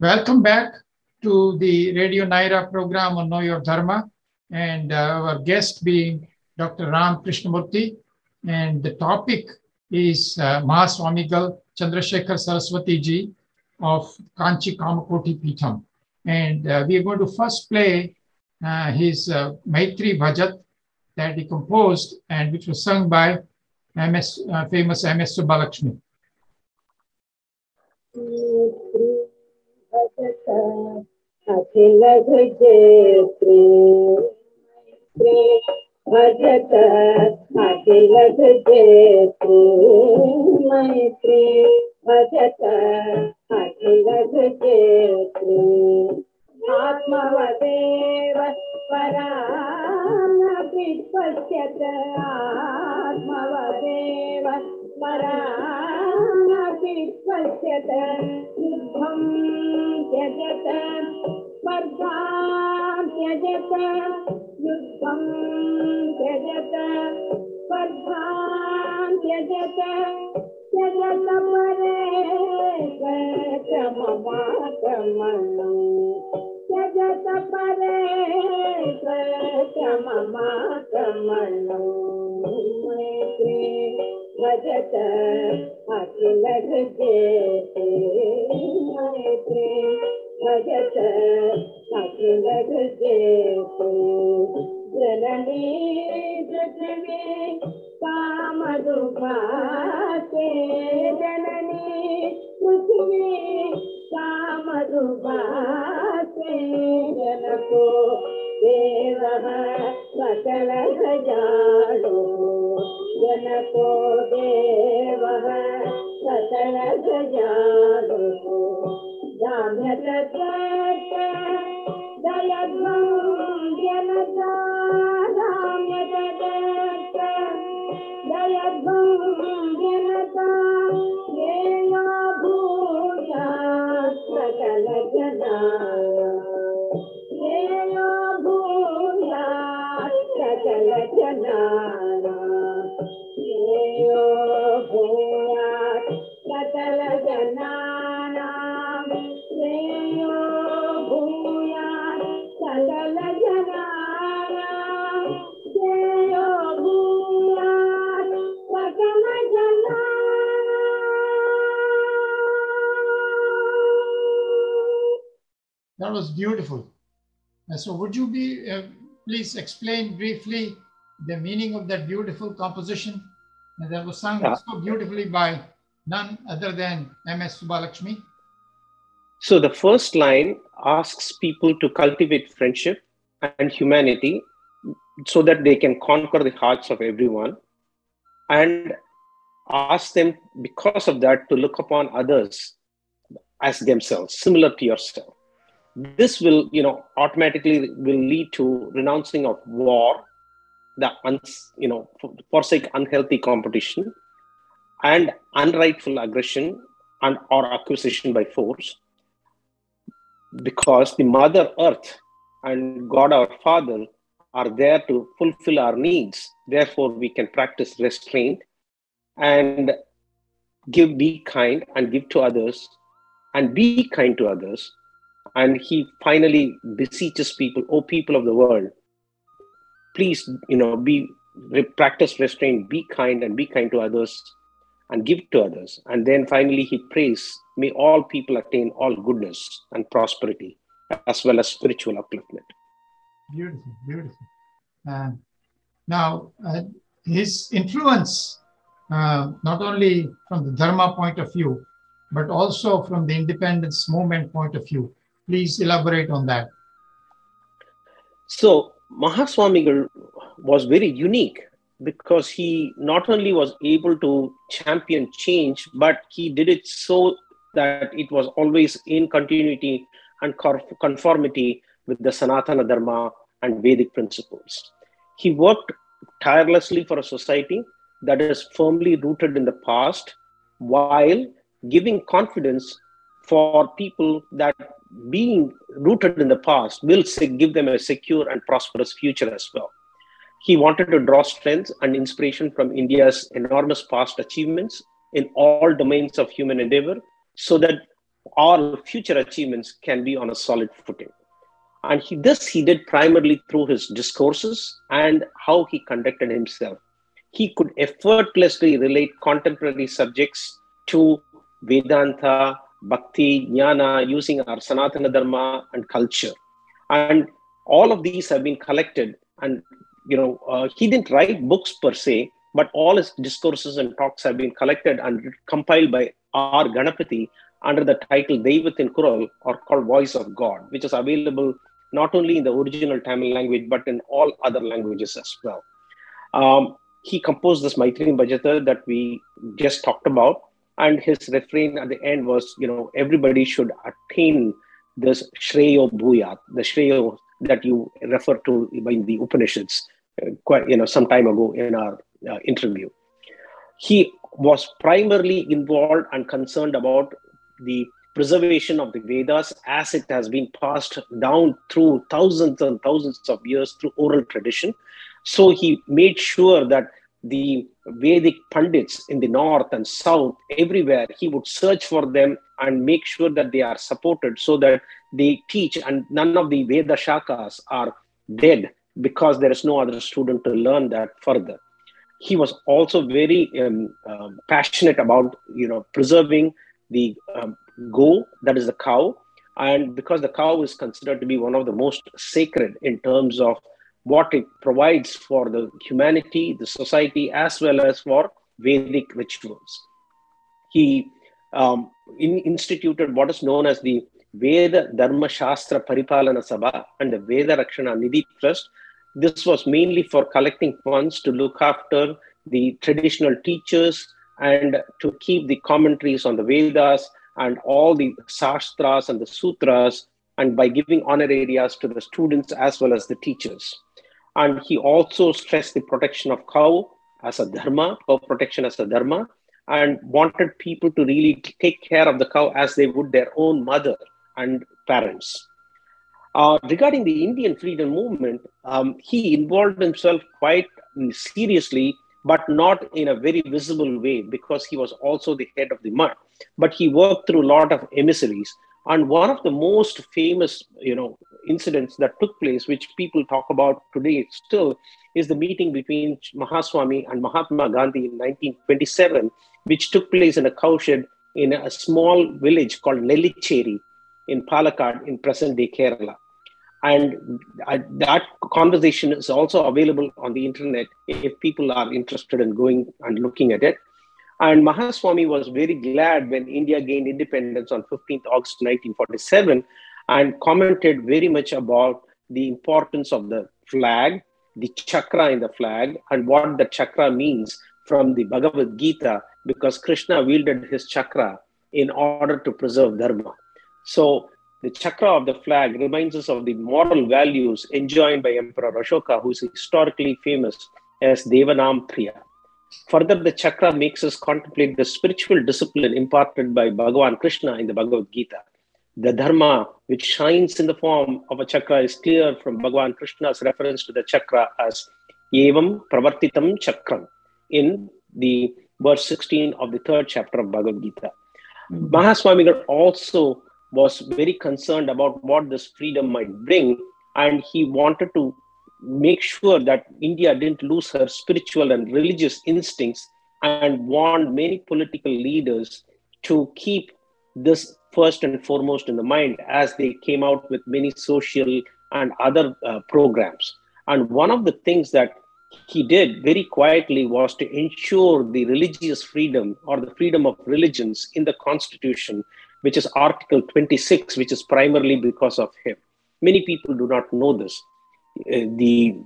Welcome back to the Radio Nyra program on Know Your Dharma, and uh, our guest being Dr. Ram Krishnamurti. And the topic is uh, Mahaswamigal Chandrasekhar Saraswati ji of Kanchi Kamakoti Pitham. And uh, we are going to first play uh, his uh, Maitri Bhajat that he composed and which was sung by MS, uh, famous MS Subbalakshmi. अखिल भुजेत्री भजत अखिल भुजेत्री मैत्री भजत अखिल भुजेत्री आत्मवदेव परामपि पश्यत आत्मवदेव परामपि पश्यत युद्धं त्यजत स्पर्धां त्यजत युद्धं त्यजत स्पर्धां त्यजत त्यजत परे त्यजत परे क्रममाक्रमणम् वदत अखिल मैत्रे भजत अखिल जननी जगने काम दुभाते जननी मुझे काम दुभाते जनको That was beautiful. And so, would you be uh, please explain briefly the meaning of that beautiful composition that was sung Yeah. so beautifully by none other than M.S. Subbalakshmi? So the first line asks people to cultivate friendship and humanity so that they can conquer the hearts of everyone and ask them because of that to look upon others as themselves similar to yourself this will you know automatically will lead to renouncing of war the uns, you know forsake unhealthy competition and unrightful aggression and or acquisition by force. Because the mother earth and god our father are there to fulfill our needs. Therefore we can practice restraint and give be kind and give to others and be kind to others and he finally beseeches people oh people of the world please you know be practice restraint be kind and be kind to others and give to others and then finally he prays may all people attain all goodness and prosperity as well as spiritual upliftment Beautiful, beautiful. Uh, now, uh, his influence, uh, not only from the Dharma point of view, but also from the independence movement point of view. Please elaborate on that. So Mahaswamigal was very unique because he not only was able to champion change, but he did it so that it was always in continuity and conformity with the Sanatana Dharma and Vedic principles. He worked tirelessly for a society that is firmly rooted in the past while giving confidence for people that being rooted in the past will give them a secure and prosperous future as well. He wanted to draw strength and inspiration from India's enormous past achievements in all domains of human endeavor so that all future achievements can be on a solid footing. And he, this he did primarily through his discourses and how he conducted himself. He could effortlessly relate contemporary subjects to Vedanta, Bhakti, Jnana, using our Sanatana Dharma and culture. And all of these have been collected. And, you know, uh, he didn't write books per se, but all his discourses and talks have been collected and compiled by R. Ganapati under the title Deivathin Kural or called Voice of God, which is available not only in the original Tamil language, but in all other languages as well. Um, he composed this Maitri Bhajata that we just talked about, and his refrain at the end was, you know, everybody should attain this Shreyo Bhuyat, the Shreyo that you refer to in the Upanishads, uh, quite, you know, some time ago in our uh, interview. He was primarily involved and concerned about the preservation of the Vedas as it has been passed down through thousands and thousands of years through oral tradition. So he made sure that the Vedic Pandits in the north and south, everywhere, he would search for them and make sure that they are supported so that they teach and none of the Veda Shakas are dead because there is no other student to learn that further. He was also very um, um, passionate about, you know, preserving the um, go, that is the cow. And because the cow is considered to be one of the most sacred in terms of what it provides for the humanity, the society, as well as for Vedic rituals. He um, in, instituted what is known as the Veda Dharma Shastra Paripalana Sabha and the Veda Rakshana Nidhi Trust. This was mainly for collecting funds to look after the traditional teachers and to keep the commentaries on the Vedas and all the Shastras and the Sutras, and by giving honorarias to the students as well as the teachers. And he also stressed the protection of cow as a dharma, cow protection as a dharma, and wanted people to really take care of the cow as they would their own mother and parents. Uh, regarding the Indian freedom movement, um, he involved himself quite seriously, but not in a very visible way because he was also the head of the Math. But he worked through a lot of emissaries and one of the most famous, you know, incidents that took place, which people talk about today still, is the meeting between Mahaswami and Mahatma Gandhi in 1927, which took place in a cowshed in a small village called Nelicheri in Palakkad in present-day Kerala. And uh, that conversation is also available on the internet if people are interested in going and looking at it. And Mahaswami was very glad when India gained independence on 15th August 1947 and commented very much about the importance of the flag, the chakra in the flag, and what the chakra means from the Bhagavad Gita, because Krishna wielded his chakra in order to preserve dharma. So the chakra of the flag reminds us of the moral values enjoined by Emperor Ashoka, who is historically famous as Devanam Priya. Further, the chakra makes us contemplate the spiritual discipline imparted by Bhagavan Krishna in the Bhagavad Gita. The dharma, which shines in the form of a chakra, is clear from Bhagavan Krishna's reference to the chakra as Evam Pravartitam Chakram in the verse 16 of the third chapter of Bhagavad Gita. Mm-hmm. Also was very concerned about what this freedom might bring, and he wanted to make sure that India didn't lose her spiritual and religious instincts and warned many political leaders to keep this first and foremost in the mind as they came out with many social and other uh, programs. And one of the things that he did very quietly was to ensure the religious freedom or the freedom of religions in the constitution, which is Article 26, which is primarily because of him. Many people do not know this. Uh, the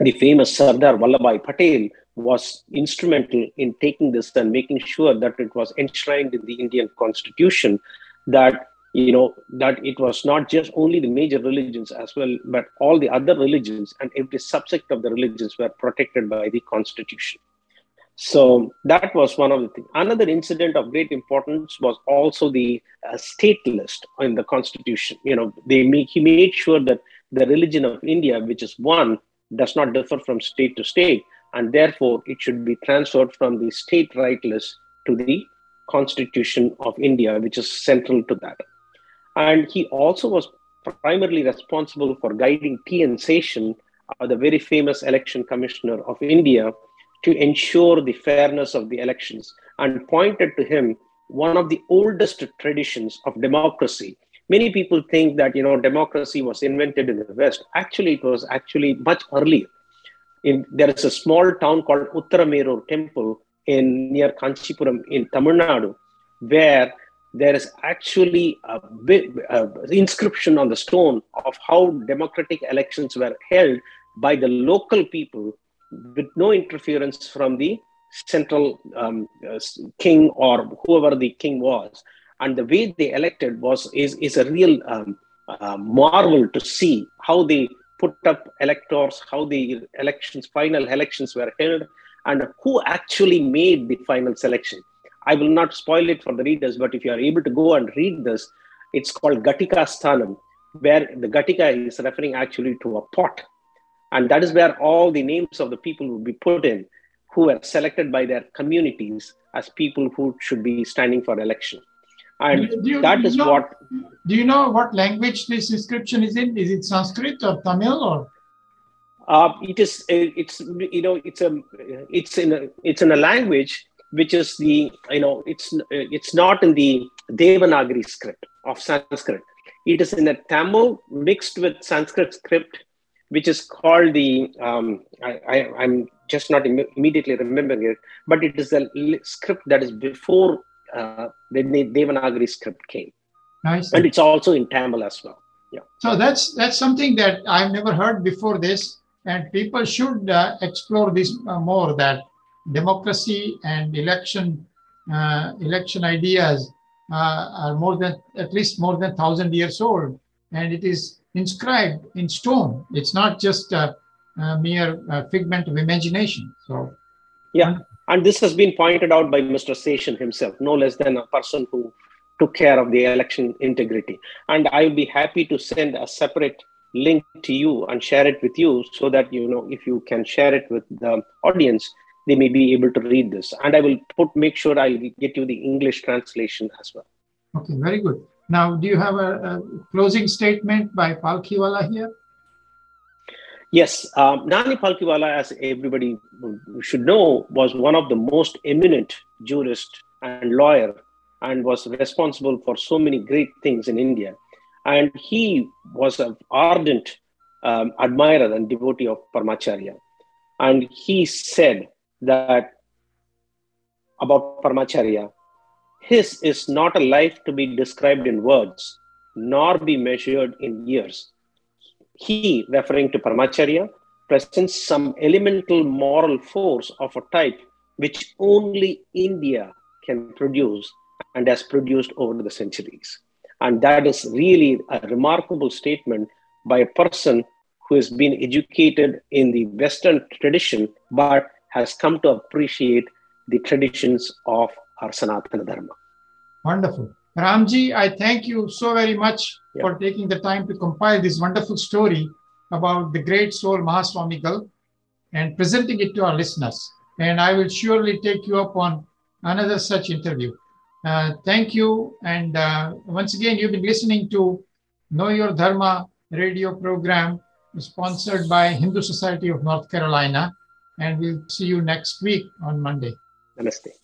the famous Sardar Vallabhbhai Patel was instrumental in taking this and making sure that it was enshrined in the Indian constitution that you know that it was not just only the major religions as well but all the other religions and every subsect of the religions were protected by the constitution. So that was one of the things another incident of great importance was also the uh, state list in the constitution. You know they make he made sure that the religion of India, which is one, does not differ from state to state, and therefore it should be transferred from the state right list to the Constitution of India, which is central to that. And he also was primarily responsible for guiding T.N. Seshan, uh, the very famous election commissioner of India, to ensure the fairness of the elections and pointed to him one of the oldest traditions of democracy. Many people think that you know democracy was invented in the West. Actually, it was actually much earlier. In, there is a small town called Uttaramerur Temple in near Kanchipuram in Tamil Nadu, where there is actually a uh, inscription on the stone of how democratic elections were held by the local people with no interference from the central um, uh, king or whoever the king was and the way they elected was is, is a real um, uh, marvel to see how they put up electors how the elections final elections were held and who actually made the final selection I will not spoil it for the readers, but if you are able to go and read this, it's called Gatika Sthanam, where the Gatika is referring actually to a pot. And that is where all the names of the people will be put in who were selected by their communities as people who should be standing for election. And Do you- that do is know- what Do you know what language this inscription is in? Is it Sanskrit or Tamil or? uh, it is it's you know it's a it's in a, it's in a language which is the you know it's it's not in the devanagari script of sanskrit it is in a tamil mixed with sanskrit script which is called the um, I, i'm just not Im- immediately remembering it but it is a script that is before uh, the devanagari script came Nice. and it's also in tamil as well Yeah. So that's that's something that I've never heard before this, and people should uh, explore this uh, more. That democracy and election uh, election ideas uh, are more than at least more than thousand years old, and it is inscribed in stone. It's not just a, a mere uh, figment of imagination. So And this has been pointed out by Mr. Seshan himself, no less than a person who took care of the election integrity. And I will be happy to send a separate link to you and share it with you so that you know if you can share it with the audience, they may be able to read this. And I will put make sure I get you the English translation as well. okay, very good. Now, do you have a, a closing statement by Palkhivala here? Yes, um, Nani Palkhivala, as everybody should know, was one of the most eminent jurist and lawyer and was responsible for so many great things in India. And he was an ardent um, admirer and devotee of Paramacharya. And he said that about Paramacharya, his is not a life to be described in words, nor be measured in years he, referring to Paramacharya, presents some elemental moral force of a type which only India can produce and has produced over the centuries. And that is really a remarkable statement by a person who has been educated in the Western tradition but has come to appreciate the traditions of our Sanatana Dharma. Wonderful. Ramji, I thank you so very much Yeah. for taking the time to compile this wonderful story about the great soul Mahaswamigal and presenting it to our listeners. And I will surely take you up on another such interview. Uh, thank you. And uh, once again, you've been listening to Know Your Dharma radio program sponsored by Hindu Society of North Carolina. And we'll see you next week on Monday. Namaste.